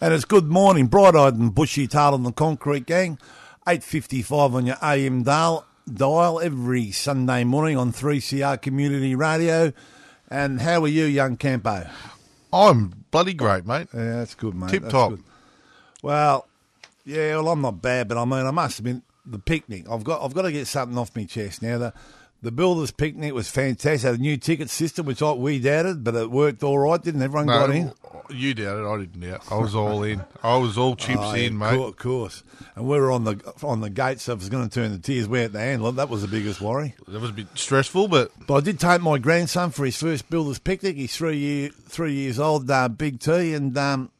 And it's good morning, bright-eyed and bushy-tailed on the concrete gang. 8.55 on your AM dial, dial every Sunday morning on 3CR Community Radio. And how are you, young Campo? I'm bloody great, mate. Yeah, that's good, mate. Tip That's top. good. Well, yeah, well, I'm not bad, but I mean, I must admit, the picnic. I've got, I've got to get something off my chest now. The, the builders' picnic was fantastic. Had a new ticket system, which I, we doubted, but it worked all right. Didn't everyone No, got in? you doubted. I didn't doubt. I was all in. I was all chips Oh, yeah, in, mate. Of course. And we were on the on the gate, so if it was going to turn the tears, we had to handle it. That was the biggest worry. That was a bit stressful, but But I did take my grandson for his first builder's picnic. He's three year three years old, uh, Big T, and um,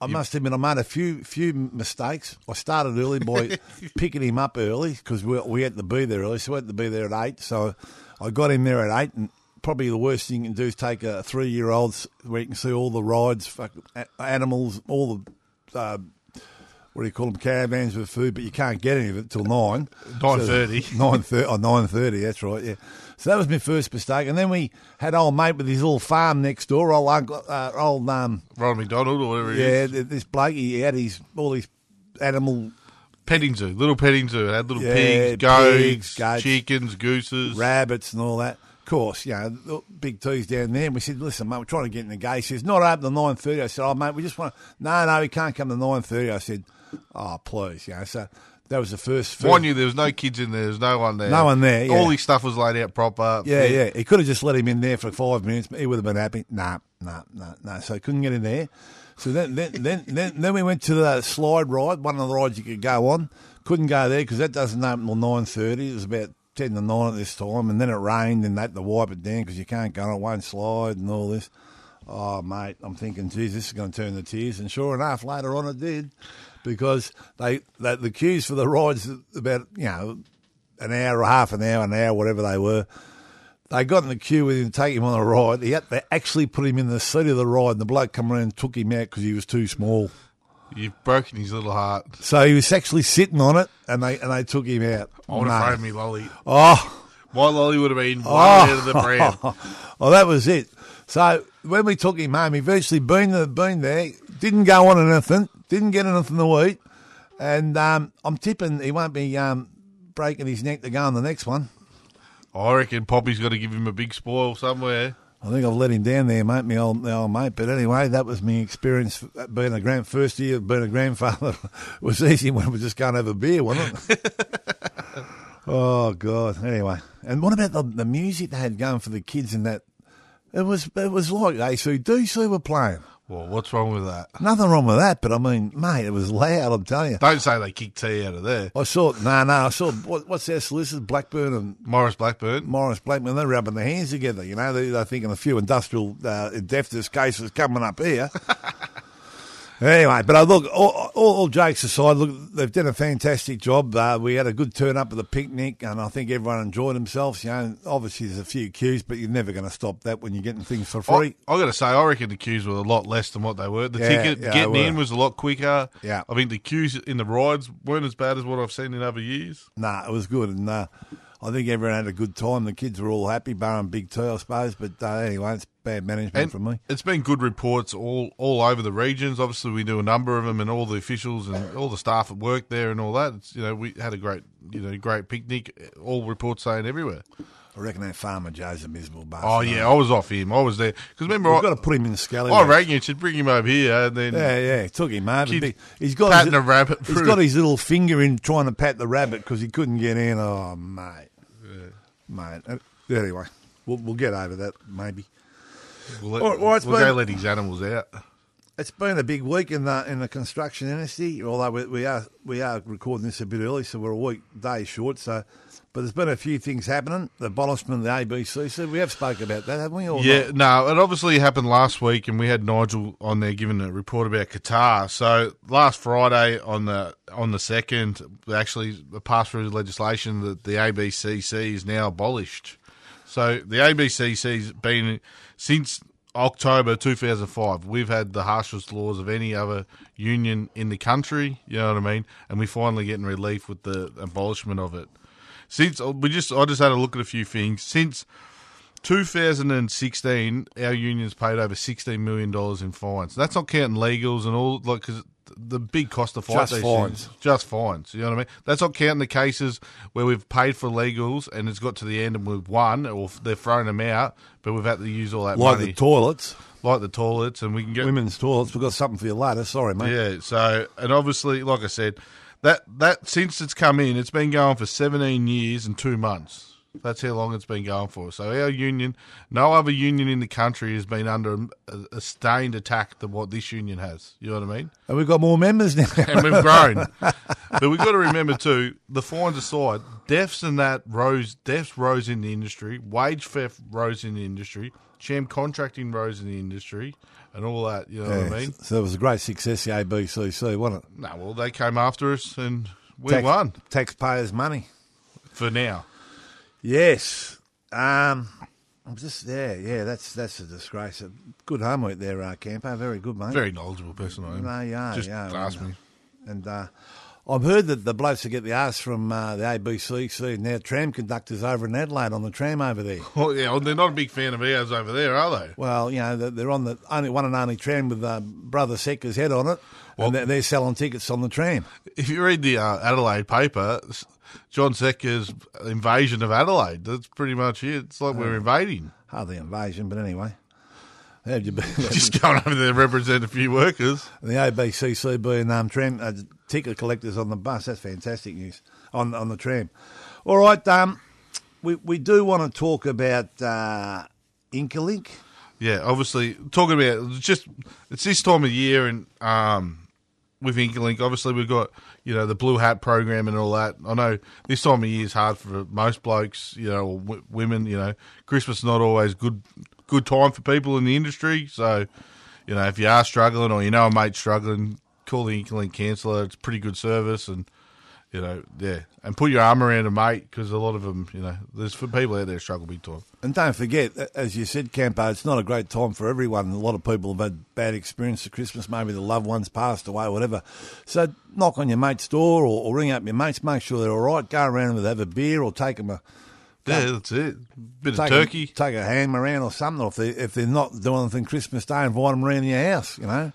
I must admit I made a few few mistakes. I started early by picking him up early because we, we had to be there early, so we had to be there at eight. So I got him there at eight, and probably the worst thing you can do is take a three year old where you can see all the rides, animals, all the. Uh, what do you call them? Caravans with food, but you can't get any of it till nine. 9:30. Nine thirty. Oh, nine thirty. That's right. Yeah. So that was my first mistake, and then we had old mate with his little farm next door. Old uncle, uh, old um, Ronald McDonald or whatever yeah, is. th- this bloke. He had his all his animal Petting zoo, little petting zoo. It had little Yeah, pigs, goats, pigs, goats. chickens, gooses. rabbits and all that. Of course, you know, big T's down there. And we said, listen, mate, we're trying to get in the gate. He says, not open to nine thirty. I said, oh mate, we just want to. No, no, he can't come to nine thirty. I said, oh please, you know. So that was the first. first Mind you, there was no kids in there. There was no one there. No one there, yeah. All his stuff was laid out proper. Yeah, yeah. yeah. He could have just let him in there for five minutes. He would have been happy. Nah, nah, nah, nah. So he couldn't get in there. So then, then, then, then, then we went to the slide ride. One of the rides you could go on. Couldn't go there because that doesn't open till nine thirty. It was about ten to nine at this time, and then it rained, and they had to wipe it down because you can't go on. It won't slide and all this. Oh, mate, I'm thinking, geez, this is going to turn the tears. And sure enough, later on it did, because they, they the queues for the rides about you know an hour or half an hour, an hour, whatever they were. They got in the queue with him to take him on a ride. He had, they actually put him in the seat of the ride, and the bloke come around and took him out because he was too small. You've broken his little heart. So he was actually sitting on it, and they and they took him out. I would No. have thrown me lolly. Oh, My lolly would have been blown oh, out of the brand. oh, that was it. So when we took him home, he virtually been the been there, didn't go on anything, didn't get anything to eat, and um, I'm tipping he won't be um, breaking his neck to go on the next one. I reckon Poppy's got to give him a big spoil somewhere. I think I've let him down there, mate, my old, my old mate. But anyway, that was my experience being a grand first year being a grandfather. it was easy when we just go and have a beer, wasn't it? oh God. Anyway, and what about the the music they had going for the kids in that? It was it was like ACDC were playing. Well, what's wrong with that? Nothing wrong with that, but I mean, mate, it was loud. I'm telling you. Don't say they kicked tea out of there. I saw no, no. I saw what, what's their solicitors, Blackburn and Maurice Blackburn. Maurice Blackburn. They're rubbing their hands together. You know, they, they're thinking a few industrial uh, cases coming up here. Anyway, but I look, all, all, all jokes aside, look, they've done a fantastic job. Uh, we had a good turn up at the picnic, and I think everyone enjoyed themselves. You know, obviously there's a few queues, but you're never going to stop that when you're getting things for free. I, I got to say, I reckon the queues were a lot less than what they were. The Yeah, ticket yeah, getting in was a lot quicker. Yeah. I mean, the queues in the rides weren't as bad as what I've seen in other years. Nah, it was good, and uh, I think everyone had a good time. The kids were all happy, barring Big T, I suppose. But uh, anyway, it's bad management And from me. it's been good reports all, all over the regions. Obviously, we do a number of them, and all the officials and all the staff that work there and all that. It's, you know, we had a great, you know, great picnic. All reports saying everywhere. I reckon that farmer Joe's a miserable bastard. Oh yeah, I was off him. I was there because remember, We've got to put him in the scully. I rang you. Should bring him over here, and then Yeah, yeah, took him over. Kid He's got patting his, a rabbit He's through. got his little finger in trying to pat the rabbit because he couldn't get in. Oh, mate, mate. Uh, Anyway, we'll, we'll get over that maybe. We'll, let, All right, well, it's we'll go let his animals out. It's been a big week in the in the construction industry. Although we, we are we are recording this a bit early, so we're a week day short. So, but there's been a few things happening. The abolishment of the ABCC. We have spoke about that, haven't we? Or Yeah, not? no, it obviously happened last week, and we had Nigel on there giving a report about Qatar. So last Friday on the on the second, actually passed through legislation that the ABCC is now abolished. So the ABCC's been since October 2005. We've had the harshest laws of any other union in the country. You know what I mean? And we're finally getting relief with the abolishment of it. Since uh, we just, I just had a look at a few things since. 2016, our union's paid over $16 million in fines. That's not counting legals and all, like, because the big cost of fight Just fines. things. Just fines. You know what I mean? That's not counting the cases where we've paid for legals and it's got to the end and we've won, or they've thrown them out, but we've had to use all that like money, the toilets, like the toilets, and we can get women's toilets. We've got something for your later. Sorry, mate. yeah, so and obviously, like I said, that that since it's come in, it's been going for seventeen years and two months. That's how long it's been going for. So our union, no other union in the country has been under a, a stained attack than what this union has. You know what I mean? And we've got more members now. And we've grown, but we've got to remember too. The fines aside, deaths and that rose. Deaths rose in the industry. Wage theft rose in the industry. Sham contracting rose in the industry, and all that. You know what I mean? So it was a great success, the ABCC, wasn't it? No, well, they came after us and we Tax- won Taxpayers' money. for now. Yes. Um, I'm just there. Yeah, that's that's a disgrace. Good homework there, uh, Campo. Very good, mate. Very knowledgeable person, I am. No, you are, Just are, ask and, me. And uh, I've heard that the blokes that get the arse from uh, the ABCC now tram conductors over in Adelaide on the tram over there. Well, yeah, well, they're not a big fan of ours over there, are they? Well, you know, they're- on the only one and only tram with uh, Brother Setka's head on it, and they're, selling tickets on the tram. If you read the uh, Adelaide paper, John Setka's invasion of Adelaide, that's pretty much it. It's like we're invading. Hardly invasion, but anyway. How'd you be? Just going over there to represent a few workers. the ABCC being um, tram uh, ticket collectors on the bus. That's fantastic news on on the tram. All right, um, we we do want to talk about uh, Incolink. Yeah, obviously talking about just it's this time of year and um with Incolink, obviously we've got you know the blue hat program and all that. I know this time of year is hard for most blokes, you know, w- women. You know, Christmas is not always good good time for people in the industry. So, you know, if you are struggling or you know a mate struggling, call the Incolink counsellor. It's pretty good service and. You know, yeah, and put your arm around a mate because a lot of them, you know, there's for people out there struggle big time. And don't forget, as you said, Campo, it's not a great time for everyone. A lot of people have had bad experience at Christmas. Maybe the loved ones passed away, whatever. So knock on your mate's door or, or ring up your mates. Make sure they're all right. Go around and have a beer or take them a Yeah, that's it. Bit of turkey. A, take a ham around or something. Or if they if they're not doing anything Christmas Day, invite them around your house. You know.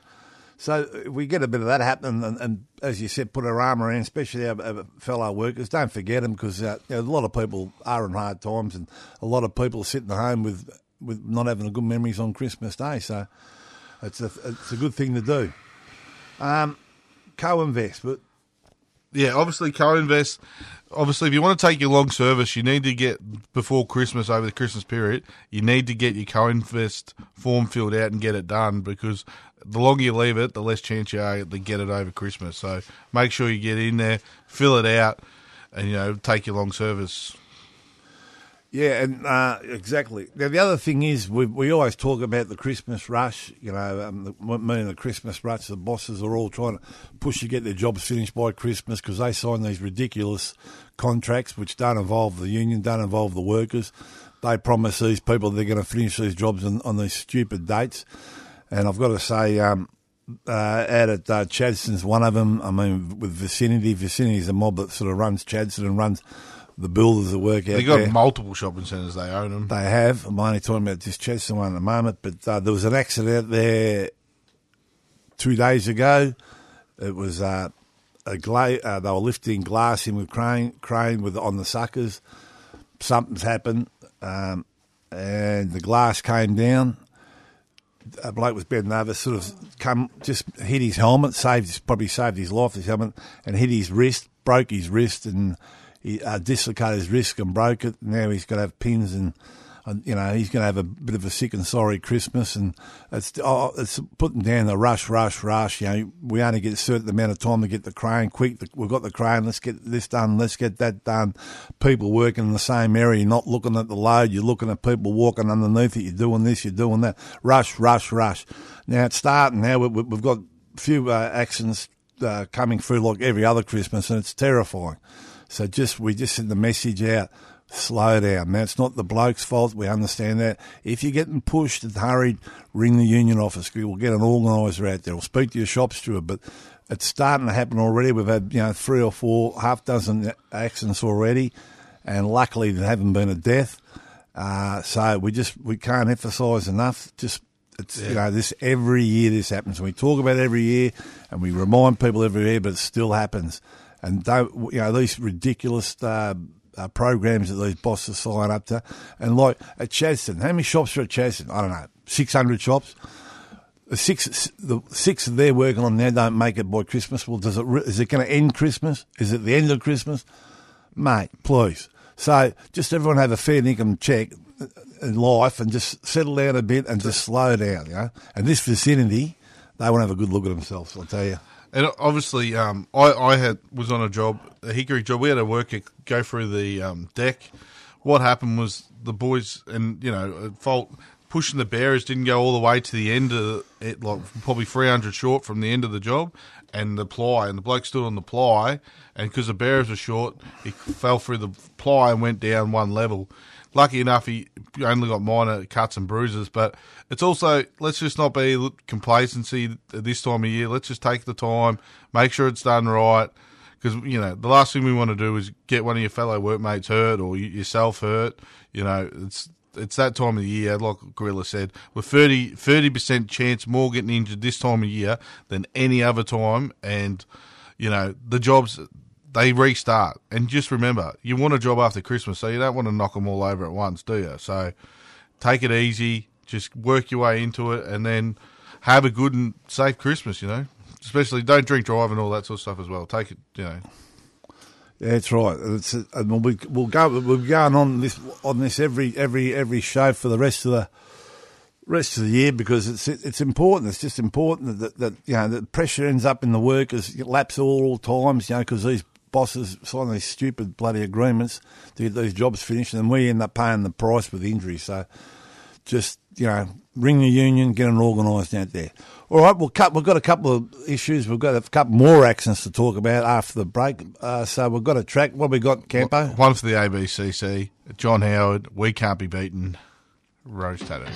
So we get a bit of that happening, and, and as you said, put our arm around, especially our, our fellow workers. Don't forget them because uh, you know, a lot of people are in hard times, and a lot of people are sitting at home with with not having good memories on Christmas Day. So it's a it's a good thing to do. Um, CoINVEST, but Yeah, obviously CoINVEST. Obviously, if you want to take your long service, you need to get before Christmas over the Christmas period. You need to get your CoINVEST form filled out and get it done because the longer you leave it, the less chance you are to get it over Christmas. So make sure you get in there, fill it out, and you know take your long service. Yeah, and uh, exactly. Now the other thing is, we we always talk about the Christmas rush. You know, um, the, me and the Christmas rush. The bosses are all trying to push to get their jobs finished by Christmas because they sign these ridiculous contracts which don't involve the union, don't involve the workers. They promise these people they're going to finish these jobs on, on these stupid dates. And I've got to say, um, uh, out at uh, Chadstone's one of them. I mean, with Vicinity, Vicinity is a mob that sort of runs Chadstone and runs the builders that work out They've got there. multiple shopping centres. They own them. They have. I'm only talking about just Chadstone one at the moment, but uh, there was an accident out there two days ago. It was uh, a gla- uh, they were lifting glass in with crane, crane with on the suckers. Something's happened, um, and the glass came down. A bloke was bending over, sort of come, just hit his helmet, saved, probably saved his life, his helmet, and hit his wrist, broke his wrist, and he uh, dislocated his wrist and broke it. Now he's got to have pins and you know he's going to have a bit of a sick and sorry Christmas. And it's oh, it's putting down the rush, rush, rush. You know we only get a certain amount of time to get the crane quick. We've got the crane. Let's get this done. Let's get that done. People working in the same area. You're not looking at the load. You're looking at people walking underneath it. You're doing this. You're doing that. Rush, rush, rush. Now it's starting. Now we, we've got a few uh, accidents uh, coming through like every other Christmas, and it's terrifying. So just we just send the message out. Slow down. Now it's not the bloke's fault. We understand that. If you're getting pushed and hurried, ring the union office. We'll get an organiser out there. We'll speak to your shop steward. But it's starting to happen already. We've had you know three or four, half dozen accidents already, and luckily there haven't been a death. Uh, so we just we can't emphasise enough. Just it's you know this every year this happens. We talk about it every year, and we remind people every year, but it still happens. And don't you know these ridiculous uh, uh, programs that these bosses sign up to? And like at Chadstone, how many shops are at Chadstone? I don't know, six hundred shops. The six, the six they're working on now don't make it by Christmas. Well, does it? Is it going to end Christmas? Is it the end of Christmas? mate, please. So just everyone have a fair income check in life and just settle down a bit and just slow down, you know. And this vicinity, they want to have a good look at themselves, I'll tell you. And obviously, um, I, I had was on a job, a hickory job. We had a worker go through the um, deck. What happened was the boys, and you know, at fault pushing the bearers didn't go all the way to the end of it, like probably three hundred short from the end of the job, and the ply, and the bloke stood on the ply, and because the bearers were short, he fell through the ply and went down one level. Lucky enough, he only got minor cuts and bruises, but it's also let's just not be complacency this time of year. Let's just take the time, make sure it's done right, because you know the last thing we want to do is get one of your fellow workmates hurt or yourself hurt. You know, it's it's that time of the year, like Gorilla said, with 30 percent chance more getting injured this time of year than any other time, and you know the jobs they restart. And just remember, you want a job after Christmas, so you don't want to knock them all over at once, do you? So take it easy, just work your way into it, and then have a good and safe Christmas. You know, especially don't drink, drive, and all that sort of stuff as well. Take it, you know. Yeah, that's right. It's, uh, and we'll, be, we'll go. We'll going on this on this every every every show for the rest of the rest of the year because it's it's important. It's just important that, that you know the pressure ends up in the workers. Laps all, all times, you know, because these bosses sign these stupid bloody agreements to get these jobs finished, and we end up paying the price with injury. So just you know, ring the union, get it organised out there. All right, we'll cut. We've got a couple of issues. We've got a couple more accidents to talk about after the break. Uh, so we've got a track. What we got, Campo? One for the ABCC, John Howard, We Can't Be Beaten, Rose Tattoo.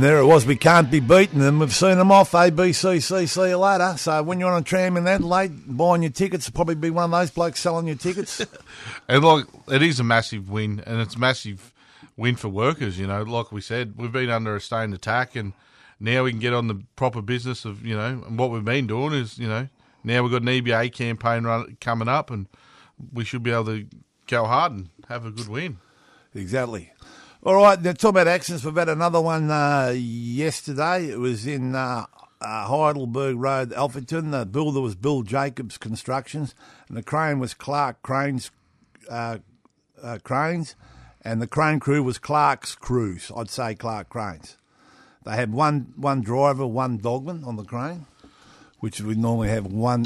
And there it was. We can't be beaten, and we've seen them off. ABCC, see you later. So when you're on a tram in Adelaide, buying your tickets, will probably be one of those blokes selling your tickets. And like it is a massive win, and it's a massive win for workers. You know, like we said, we've been under a sustained attack, and now we can get on the proper business of you know. And what we've been doing is you know now we've got an EBA campaign run, coming up, and we should be able to go hard and have a good win. Exactly. All right, now talk about accidents. We've had another one uh, yesterday. It was in uh, uh, Heidelberg Road, Alphington. The builder was Bill Jacobs Constructions, and the crane was Clark Cranes uh, uh, Cranes, and the crane crew was Clark's Crews. I'd say Clark Cranes. They had one one driver, one dogman on the crane, which we normally have one.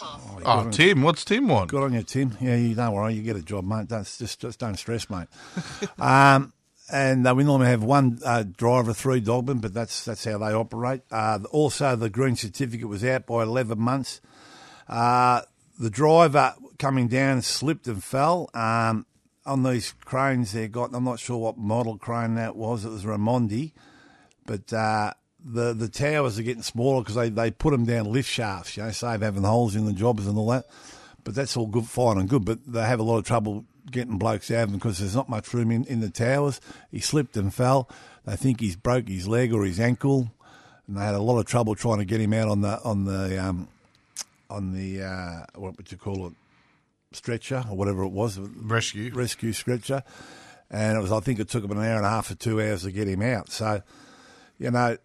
Tim Savenkov. Oh, Tim, what's Tim want? Good on you, Tim. Yeah, you don't worry, you get a job, mate. Don't just just don't stress, mate. um, and uh, we normally have one uh, driver, three dogmen, but that's that's how they operate. Uh, also, the green certificate was out by eleven months. Uh, the driver coming down slipped and fell. Um, on these cranes, they got. I'm not sure what model crane that was. It was Raimondi, but uh, the the towers are getting smaller because they, they put them down lift shafts. You know, save having holes in the jobs and all that. But that's all good, fine and good. But they have a lot of trouble getting blokes out of them because there's not much room in, in the towers. He slipped and fell. They think he's broke his leg or his ankle, and they had a lot of trouble trying to get him out on the on the um, on the uh, what would you call it stretcher or whatever it was Rescue. rescue stretcher, and it was I think it took them an hour and a half or two hours to get him out. So, you know,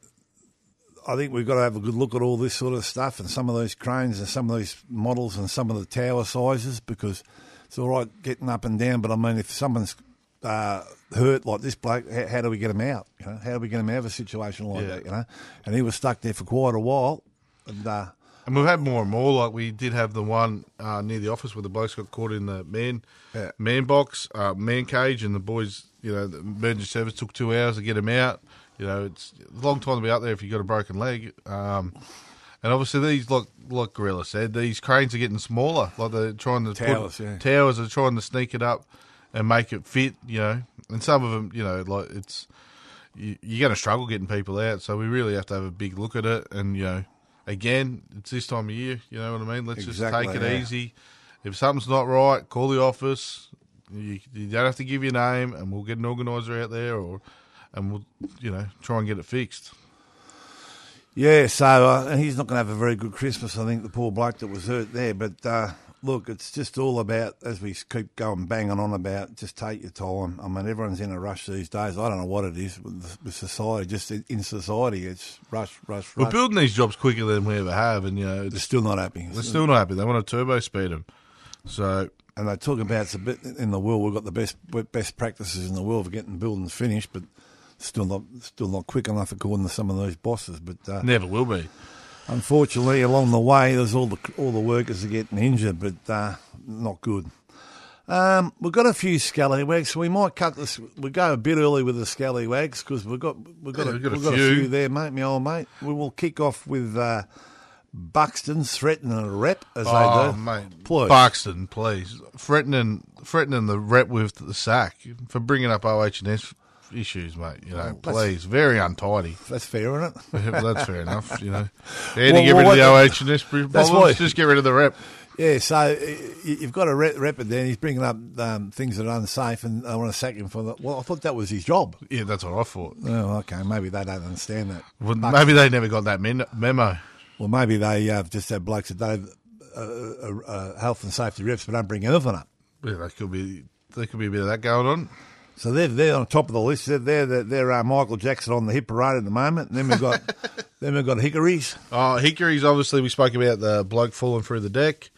I think we've got to have a good look at all this sort of stuff and some of these cranes and some of these models and some of the tower sizes because it's all right getting up and down, but I mean if someone's uh, hurt like this bloke, how, how do we get him out? You know, how do we get him out of a situation like Yeah. that? You know, and he was stuck there for quite a while, and. Uh, And we've had more and more. Like we did have the one uh, near the office where the blokes got caught in the man Yeah. man box, uh, man cage, and the boys, you know, the emergency service took two hours to get him out. You know, it's a long time to be out there if you've got a broken leg. Um, and obviously, these, like like Gorilla said, these cranes are getting smaller. Like they're trying to Towers, put, yeah. towers are trying to sneak it up and make it fit. You know, and some of them, you know, like it's you, you're going to struggle getting people out. So we really have to have a big look at it. And you know, again, it's this time of year. You know what I mean? Let's Exactly, just take it yeah. easy. If something's not right, call the office. You, you don't have to give your name, and we'll get an organizer out there, or and we'll you know try and get it fixed. Yeah, so uh, and he's not going to have a very good Christmas, I think, the poor bloke that was hurt there. But uh, look, it's just all about, as we keep going banging on about, just take your time. I mean, everyone's in a rush these days. I don't know what it is with, with society, just in, in society, it's rush, rush, rush. We're building these jobs quicker than we ever have, and you know They're still not happy. they're still not happy. They want to turbo speed them. So and they talk about it's a bit in the world. We've got the best best practices in the world for getting buildings finished, but still not still not quick enough according to some of those bosses. But uh, never will be. Unfortunately, along the way, there's all the all the workers are getting injured, but uh, not good. Um, we've got a few scallywags, so we might cut this. We go a bit early with the scallywags because we've got we've got, Yeah, a, we've got a we've got a few. few there, mate. My old mate. We will kick off with uh, Buxton's threatening a rep as Oh, they do. mate. Please. Buxton, please. Threatening, threatening the rep with the sack for bringing up OH&S issues, mate. You know, please. Very untidy. That's fair, isn't it? That's fair enough, you know. Had Well, to get well, rid of the OH&S problems. That's why- Just get rid of the rep. Yeah, so you- you've got a rep, rep there. and He's bringing up um, things that are unsafe, and I want to sack him for that. Well, I thought that was his job. Yeah, that's what I thought. Oh, okay. Maybe they don't understand that. Well, maybe they never got that men- memo. Well, maybe they uh, just have blokes that don't uh, uh, uh, health and safety reps, but don't bring anything up. Yeah, that could be. There could be a bit of that going on. So they're they're on top of the list. They're they're, they're, uh, Michael Jackson on the hit parade at the moment. And then we've got then we've got Hickories. Oh, Hickories, obviously, we spoke about the bloke falling through the deck.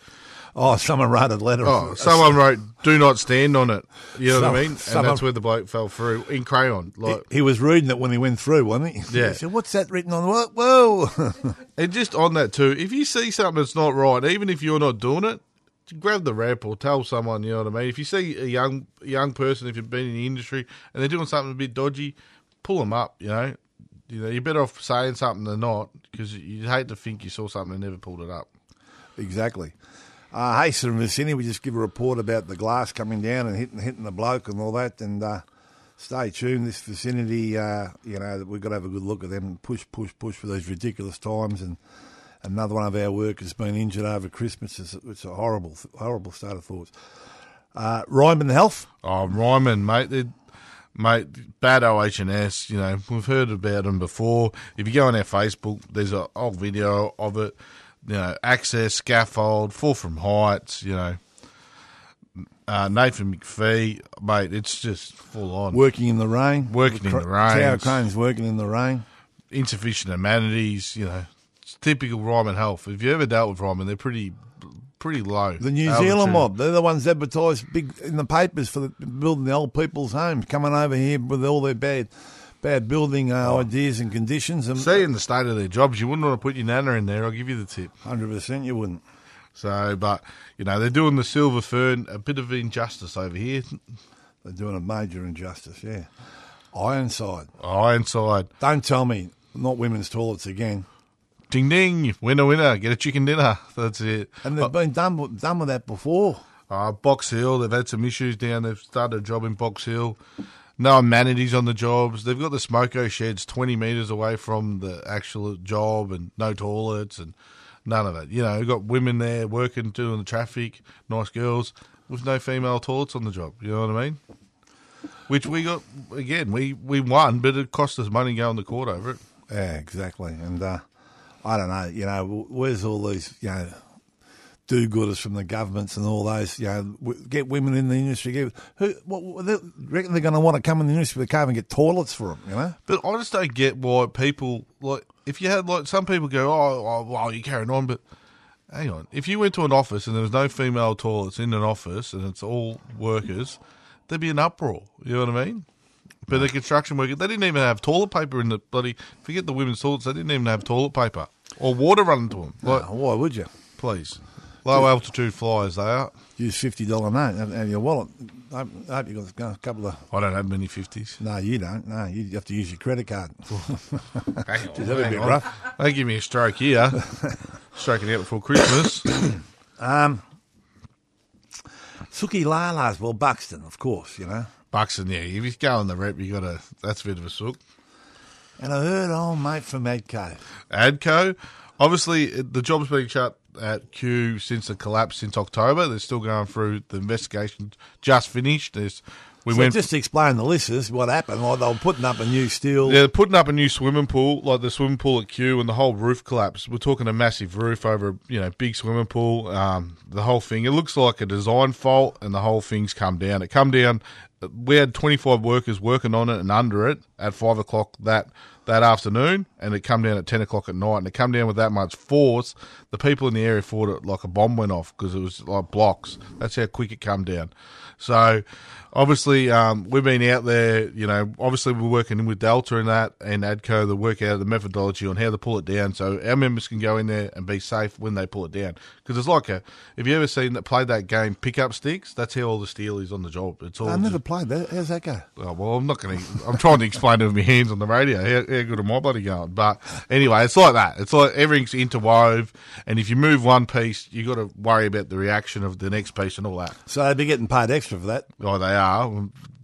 Oh, someone wrote a letter. Oh, someone wrote, "Do not stand on it." You know what I mean? And someone- that's where the bloke fell through in crayon. Like, He, he was reading it when he went through, wasn't he? Yeah. He said, "What's that written on? What? Whoa!" and just on that too, if you see something that's not right, even if you're not doing it, grab the rep or tell someone. You know what I mean? If you see a young young person, if you've been in the industry and they're doing something a bit dodgy, pull them up. You know, you know, you're better off saying something than not because you'd hate to think you saw something and never pulled it up. exactly. Uh, Hasten and Vicini, we just give a report about the glass coming down and hitting hitting the bloke and all that, and uh, stay tuned. This vicinity, uh, you know, we've got to have a good look at them push, push, push for these ridiculous times. And another one of our workers been injured over Christmas. It's, it's a horrible, horrible state of thoughts. Uh, Ryman Health. Oh, Ryman, mate, they're, mate, bad OHS. You know, we've heard about them before. If you go on our Facebook, there's a whole video of it. You know, access, scaffold, fall from heights. You know, uh, Nathan McPhee, mate, it's just full on. Working in the rain. Working in the rain. Tower cranes working in the rain. Insufficient amenities. You know, it's typical Ryman health. If you ever dealt with Ryman, they're pretty, pretty low. The New Altitude. Zealand mob, they're the ones advertised big in the papers for the, building the old people's homes, coming over here with all their bad, bad building uh, ideas and conditions. And Seeing the state of their jobs, you wouldn't want to put your nana in there. I'll give you the tip. hundred percent, you wouldn't. So, but you know, they're doing the silver fern a bit of injustice over here. They're doing a major injustice. Yeah, Ironside. Ironside, Don't tell me not women's toilets again. Ding ding, winner winner, get a chicken dinner. That's it. And they've been done with- done with that before. Uh, Box Hill, they've had some issues down. They've started a job in Box Hill. No amenities on the jobs. They've got the smoko sheds 20 metres away from the actual job and no toilets and none of it. You know, got women there working, doing the traffic, nice girls, with no female toilets on the job. You know what I mean? Which we got, again, we, we won, but it cost us money going to court over it. Yeah, exactly. And uh, I don't know, you know, where's all these, you know, do-gooders from the governments and all those, you know, get women in the industry. Get, who, what, they reckon they're going to want to come in the industry, they can't even get toilets for them, you know? But I just don't get why people like if you had like some people go, oh, oh well, you're carrying on, but hang on. If you went to an office and there was no female toilets in an office and it's all workers, there'd be an uproar. You know what I mean? But the construction workers, they didn't even have toilet paper in the bloody. Forget the women's toilets; they didn't even have toilet paper or water running to them. Like, Oh, why would you? please, low altitude flyers they are. Use $50 note, have, have your wallet. I hope, you've got a couple of... I don't have many fifties. No, you don't. No, you have to use your credit card. Hang on, that'd be a bit rough. Don't give me a stroke here. Stroking out before Christmas. Um, Suki Lala's, well, Buxton, of course, you know. Buxton, yeah. If you go on the rep, you got to. That's a bit of a sook. And I heard old mate from Adco. Adco, obviously, the job's been shut at Kew since the collapse since October. They're still going through the investigation. Just finished. There's we so went. just to explain the listeners what happened. Like they were putting up a new steel. they're putting up a new swimming pool, like the swimming pool at Kew, and the whole roof collapsed. We're talking a massive roof over, a you know, big swimming pool. Um, the whole thing. It looks like a design fault, and the whole thing's come down. It come down. We had 25 workers working on it and under it at five o'clock that that afternoon, and it come down at 10 o'clock at night, and it come down with that much force. The people in the area thought it like a bomb went off because it was like blocks. That's how quick it come down. So, obviously, um, we've been out there. You know, obviously we're working with Delta and that and Adco to work out the methodology on how to pull it down, so our members can go in there and be safe when they pull it down. Because it's like a, have you ever seen that played that game pick up sticks? That's how all the steel is on the job. It's all. I just- never played that. How's that go? Oh, well, I'm not going to. I'm trying to explain it with my hands on the radio. How, how good am I bloody going? But anyway, it's like that. It's like everything's interwove, and if you move one piece, you got to worry about the reaction of the next piece and all that. So they'd be getting paid extra for that. Oh, they are.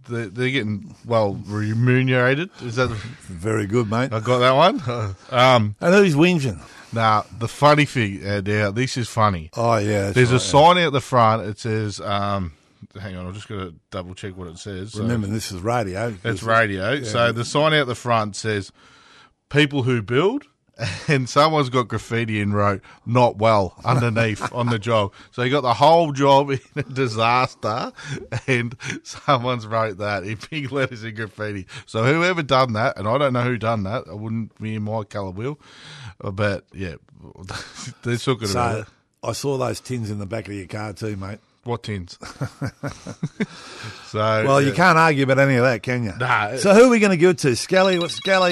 They're, they're getting well remunerated. Is that? Very good, mate. I got that one. Um, And who's whinging? now the funny thing, uh, now this is funny. Oh yeah, There's a right, sign out the front. It says, um, "Hang on, I'm just going to double check what it says." yeah. Remember, this is radio. It's radio. So the sign out the front says people who build and someone's got graffiti and wrote not well underneath on the job. So you got the whole job in a disaster and someone's wrote that in big letters in graffiti. So whoever done that, and I don't know who done that, I wouldn't be in my colour wheel. uh, But yeah, they're talking about So it. I saw those tins in the back of your car too, mate. What tins? so Well, you can't argue about any of that, can you? Nah. So who are we going to give it to? Skelly?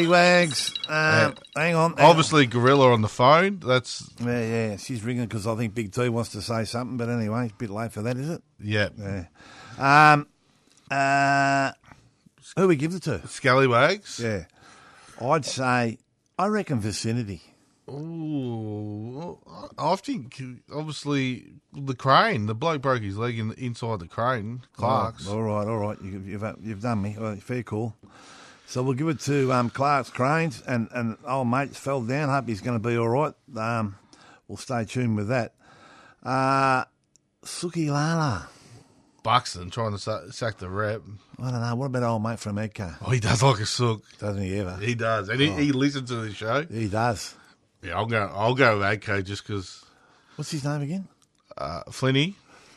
Wags? Um, hang on. hang Obviously, Gorilla on the phone. That's. Yeah, yeah. She's ringing because I think Big T wants to say something. But anyway, it's a bit late for that, is it? yeah. Yeah. Um. Uh. Who we give it to? Scallywags. Yeah. I'd say. I reckon vicinity. Ooh, I think obviously the crane. The bloke broke his leg in the, inside the crane. Clark's. Oh, all right, all right. You, you've you've done me. All right, fair call. So we'll give it to um, Clark's Cranes, and and old mate fell down. Hope he's going to be all right. Um, we'll stay tuned with that. Uh, Suki Lala. Buxton trying to sa- sack the rep. I don't know. What about old mate from Adco? Oh, he does like a sook. Doesn't he ever? He does, and he, he listens to the show. He does. Yeah, I'll go. I'll go with Adco just because What's his name again? uh, Flinny.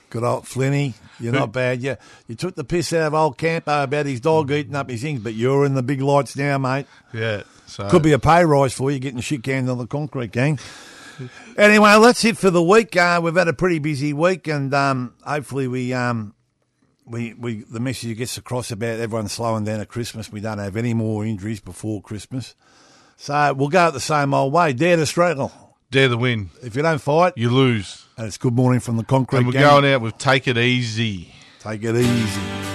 Good old Flinny. You're not bad. You, you took the piss out of old Campo about his dog eating up his things, but you're in the big lights now, mate. Yeah, so Could be a pay rise for you getting shit canned on the concrete gang. Anyway, that's it for the week. Uh, we've had a pretty busy week, and um, hopefully we um, we we the message gets across about everyone slowing down at Christmas. We don't have any more injuries before Christmas, so we'll go the same old way. Dare to struggle. dare the win. If you don't fight, You lose, and it's good morning from the concrete and we're gang. going out with take it easy. Take it easy.